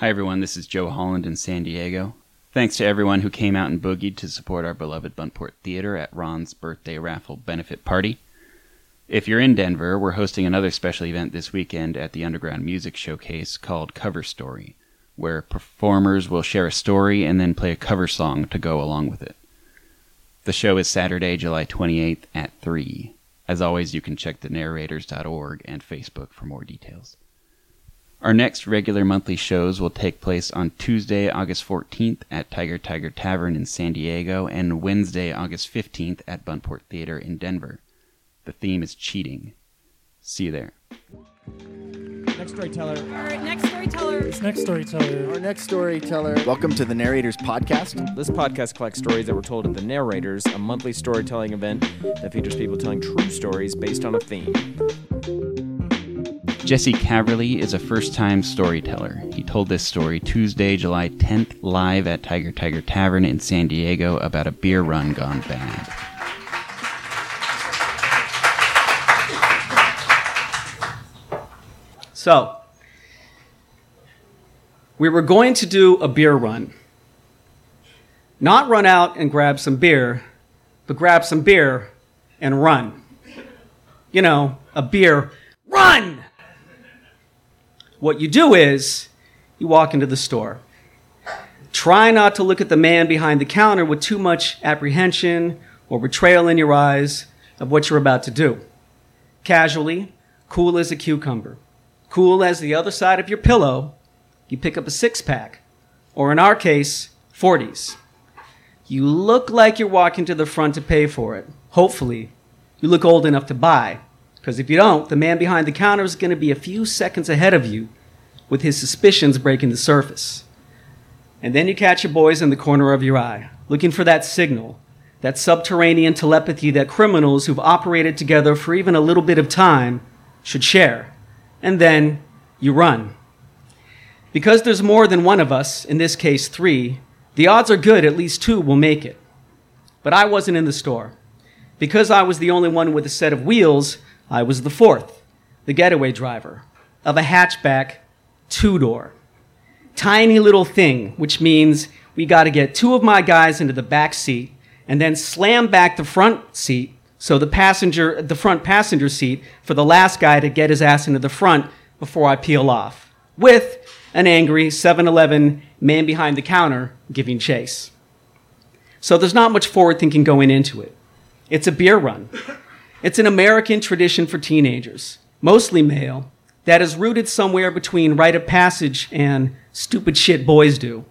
Hi, everyone. This is Joe Holland in San Diego. Thanks to everyone who came out and boogied to support our beloved Buntport Theater at Ron's birthday raffle benefit party. If you're in Denver, we're hosting another special event this weekend at the Underground Music Showcase called Cover Story, where performers will share a story and then play a cover song to go along with it. The show is Saturday, July 28th at 3. As always, you can check the narrators.org and Facebook for more details. Our next regular monthly shows will take place on Tuesday, August 14th at Tiger Tiger Tavern in San Diego and Wednesday, August 15th at Buntport Theater in Denver. The theme is cheating. See you there. Next storyteller. Our next storyteller. This next storyteller. Our next storyteller. Welcome to the Narrators Podcast. This podcast collects stories that were told at the Narrators, a monthly storytelling event that features people telling true stories based on a theme. Jesse Caverly is a first time storyteller. He told this story Tuesday, July 10th, live at Tiger Tiger Tavern in San Diego about a beer run gone bad. So, we were going to do a beer run. Not run out and grab some beer, but grab some beer and run. You know, a beer run! What you do is, you walk into the store. Try not to look at the man behind the counter with too much apprehension or betrayal in your eyes of what you're about to do. Casually, cool as a cucumber cool as the other side of your pillow, you pick up a six pack, or in our case, 40s. You look like you're walking to the front to pay for it. Hopefully, you look old enough to buy, because if you don't, the man behind the counter is going to be a few seconds ahead of you with his suspicions breaking the surface. And then you catch your boys in the corner of your eye, looking for that signal, that subterranean telepathy that criminals who've operated together for even a little bit of time should share and then you run. Because there's more than one of us, in this case three, the odds are good at least two will make it. But I wasn't in the store. Because I was the only one with a set of wheels, I was the fourth, the getaway driver, of a hatchback two door. Tiny little thing, which means we got to get two of my guys into the back seat and then slam back the front seat so the passenger, the front passenger seat for the last guy to get his ass into the front before I peel off, with an angry 7-Eleven man behind the counter giving chase. So there's not much forward thinking going into it. It's a beer run. It's an American tradition for teenagers, mostly male, that is rooted somewhere between rite of passage and stupid shit boys do.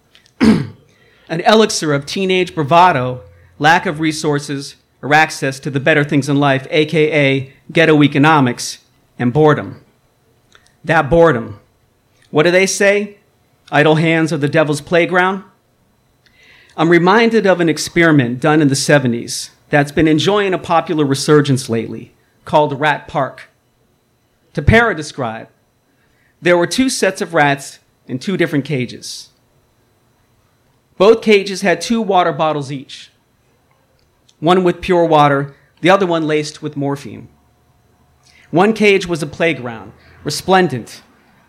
An elixir of teenage bravado, lack of resources, or access to the better things in life, aka ghetto economics and boredom. That boredom. What do they say? Idle hands are the devil's playground? I'm reminded of an experiment done in the 70s that's been enjoying a popular resurgence lately called Rat Park. To para describe, there were two sets of rats in two different cages. Both cages had two water bottles each one with pure water, the other one laced with morphine. One cage was a playground, resplendent,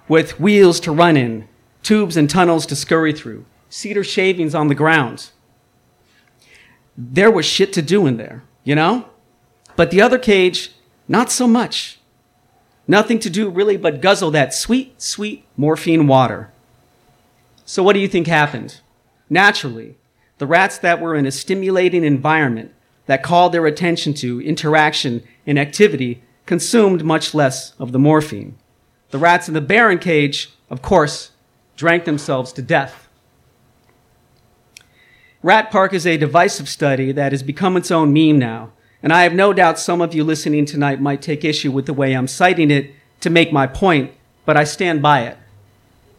with wheels to run in, tubes and tunnels to scurry through, cedar shavings on the ground. There was shit to do in there, you know? But the other cage, not so much. Nothing to do really but guzzle that sweet, sweet morphine water. So, what do you think happened? Naturally, the rats that were in a stimulating environment that called their attention to interaction and activity consumed much less of the morphine. The rats in the barren cage, of course, drank themselves to death. Rat Park is a divisive study that has become its own meme now, and I have no doubt some of you listening tonight might take issue with the way I'm citing it to make my point, but I stand by it.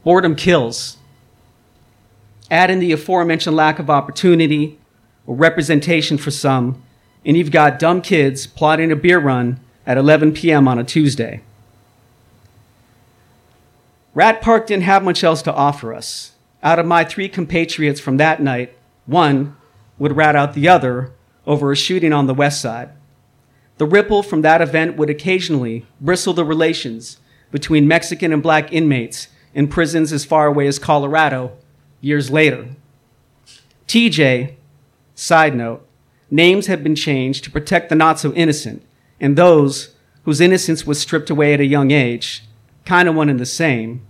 Boredom kills. Add in the aforementioned lack of opportunity, or representation for some, and you've got dumb kids plotting a beer run at 11 p.m. on a Tuesday. Rat Park didn't have much else to offer us. Out of my three compatriots from that night, one would rat out the other over a shooting on the west side. The ripple from that event would occasionally bristle the relations between Mexican and black inmates in prisons as far away as Colorado years later. TJ, side note, names have been changed to protect the not so innocent and those whose innocence was stripped away at a young age, kind of one and the same.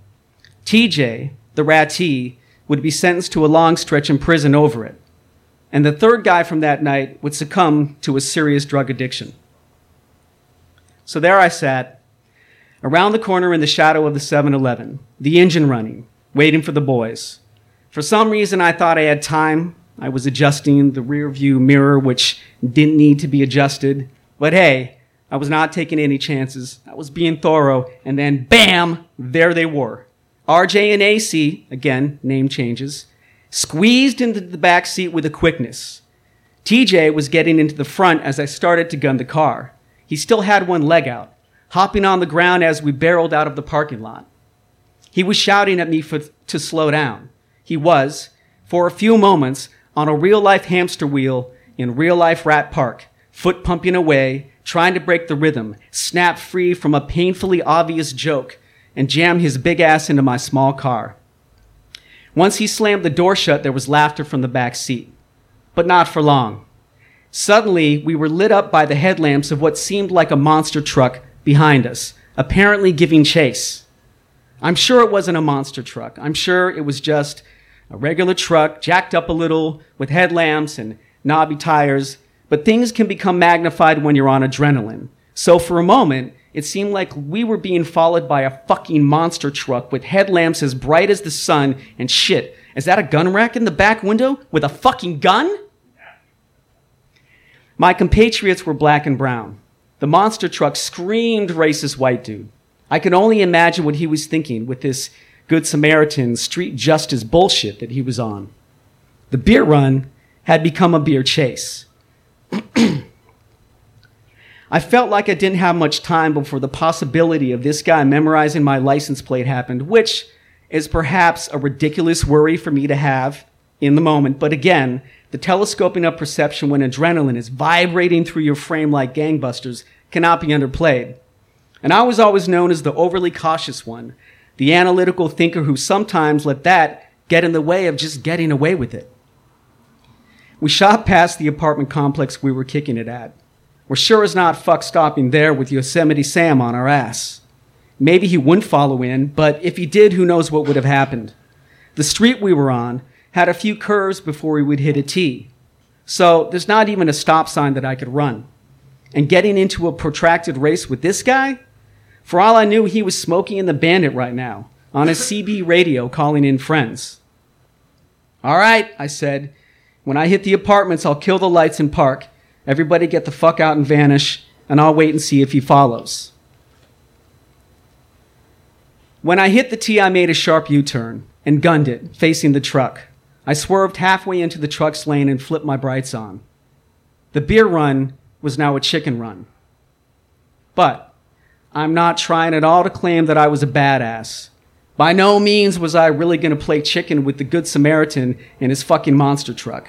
TJ, the ratee, would be sentenced to a long stretch in prison over it. And the third guy from that night would succumb to a serious drug addiction. So there I sat, around the corner in the shadow of the 7 Eleven, the engine running, waiting for the boys. For some reason, I thought I had time. I was adjusting the rear view mirror, which didn't need to be adjusted. But hey, I was not taking any chances. I was being thorough. And then, bam, there they were. RJ and AC, again, name changes, squeezed into the back seat with a quickness. TJ was getting into the front as I started to gun the car. He still had one leg out, hopping on the ground as we barreled out of the parking lot. He was shouting at me for, to slow down. He was, for a few moments, on a real life hamster wheel in real life Rat Park, foot pumping away, trying to break the rhythm, snap free from a painfully obvious joke, and jammed his big ass into my small car. Once he slammed the door shut, there was laughter from the back seat. But not for long. Suddenly, we were lit up by the headlamps of what seemed like a monster truck behind us, apparently giving chase. I'm sure it wasn't a monster truck. I'm sure it was just a regular truck, jacked up a little, with headlamps and knobby tires. But things can become magnified when you're on adrenaline. So for a moment, it seemed like we were being followed by a fucking monster truck with headlamps as bright as the sun and shit. Is that a gun rack in the back window with a fucking gun? My compatriots were black and brown. The monster truck screamed racist white dude. I can only imagine what he was thinking with this Good Samaritan street justice bullshit that he was on. The beer run had become a beer chase. I felt like I didn't have much time before the possibility of this guy memorizing my license plate happened, which is perhaps a ridiculous worry for me to have in the moment. But again, the telescoping of perception when adrenaline is vibrating through your frame like gangbusters cannot be underplayed. And I was always known as the overly cautious one, the analytical thinker who sometimes let that get in the way of just getting away with it. We shot past the apartment complex we were kicking it at. We're sure as not fuck stopping there with Yosemite Sam on our ass. Maybe he wouldn't follow in, but if he did, who knows what would have happened. The street we were on had a few curves before we would hit a T. So there's not even a stop sign that I could run. And getting into a protracted race with this guy? For all I knew, he was Smokey and the Bandit right now, on his CB radio calling in friends. All right, I said. When I hit the apartments, I'll kill the lights and park. Everybody get the fuck out and vanish, and I'll wait and see if he follows. When I hit the T, I made a sharp U turn and gunned it, facing the truck. I swerved halfway into the truck's lane and flipped my brights on. The beer run was now a chicken run. But I'm not trying at all to claim that I was a badass. By no means was I really going to play chicken with the Good Samaritan in his fucking monster truck.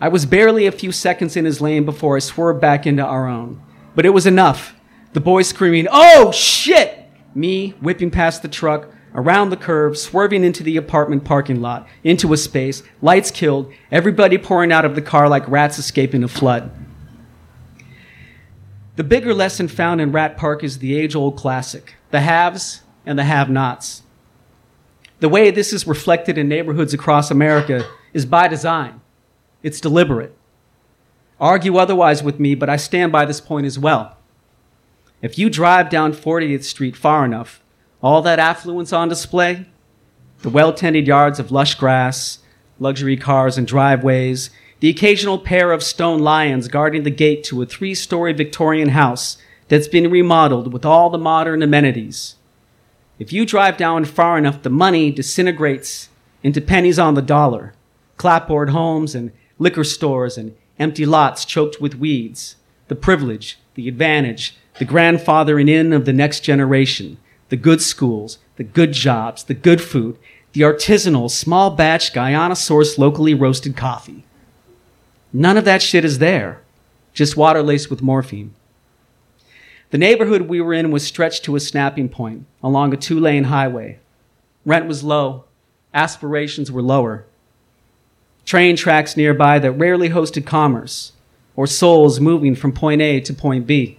I was barely a few seconds in his lane before I swerved back into our own. But it was enough. The boy screaming, Oh shit! Me whipping past the truck, around the curve, swerving into the apartment parking lot, into a space, lights killed, everybody pouring out of the car like rats escaping a flood. The bigger lesson found in Rat Park is the age old classic the haves and the have nots. The way this is reflected in neighborhoods across America is by design, it's deliberate. Argue otherwise with me, but I stand by this point as well. If you drive down 40th Street far enough, all that affluence on display, the well tended yards of lush grass, luxury cars and driveways, the occasional pair of stone lions guarding the gate to a three story Victorian house that's been remodeled with all the modern amenities. If you drive down far enough, the money disintegrates into pennies on the dollar, clapboard homes and liquor stores and empty lots choked with weeds, the privilege, the advantage, the grandfathering in of the next generation, the good schools, the good jobs, the good food, the artisanal, small batch, Guyana sourced, locally roasted coffee. None of that shit is there, just water laced with morphine. The neighborhood we were in was stretched to a snapping point along a two lane highway. Rent was low. Aspirations were lower. Train tracks nearby that rarely hosted commerce or souls moving from point A to point B.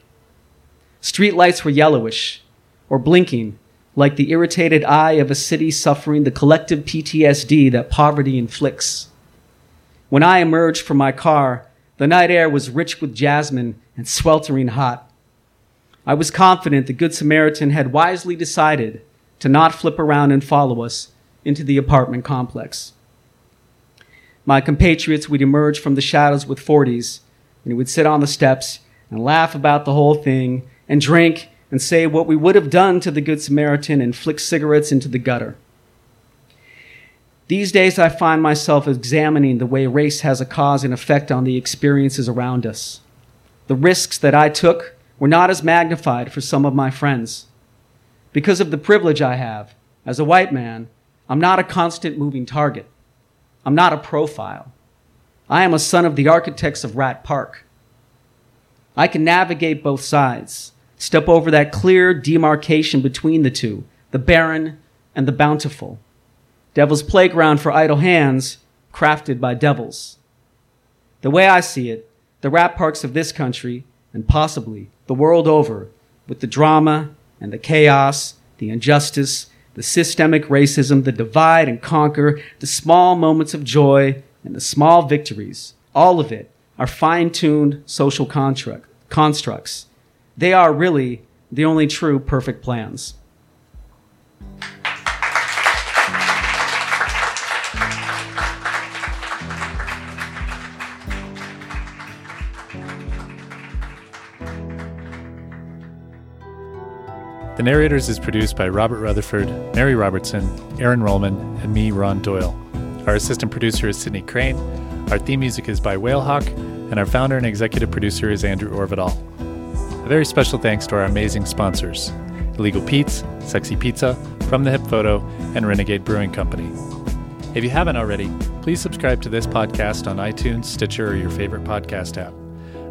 Street lights were yellowish or blinking like the irritated eye of a city suffering the collective PTSD that poverty inflicts. When I emerged from my car, the night air was rich with jasmine and sweltering hot. I was confident the Good Samaritan had wisely decided to not flip around and follow us into the apartment complex. My compatriots would emerge from the shadows with 40s, and we would sit on the steps and laugh about the whole thing and drink and say what we would have done to the Good Samaritan and flick cigarettes into the gutter. These days, I find myself examining the way race has a cause and effect on the experiences around us. The risks that I took were not as magnified for some of my friends. Because of the privilege I have, as a white man, I'm not a constant moving target. I'm not a profile. I am a son of the architects of Rat Park. I can navigate both sides step over that clear demarcation between the two, the barren and the bountiful. Devil's playground for idle hands, crafted by devils. The way I see it, the rat parks of this country, and possibly the world over, with the drama and the chaos, the injustice, the systemic racism, the divide and conquer, the small moments of joy, and the small victories, all of it are fine tuned social construct, constructs they are really the only true perfect plans. The Narrators is produced by Robert Rutherford, Mary Robertson, Aaron Rollman, and me, Ron Doyle. Our assistant producer is Sydney Crane. Our theme music is by Whalehawk, and our founder and executive producer is Andrew Orvedahl. A very special thanks to our amazing sponsors Illegal Pete's, Sexy Pizza, From the Hip Photo, and Renegade Brewing Company. If you haven't already, please subscribe to this podcast on iTunes, Stitcher, or your favorite podcast app.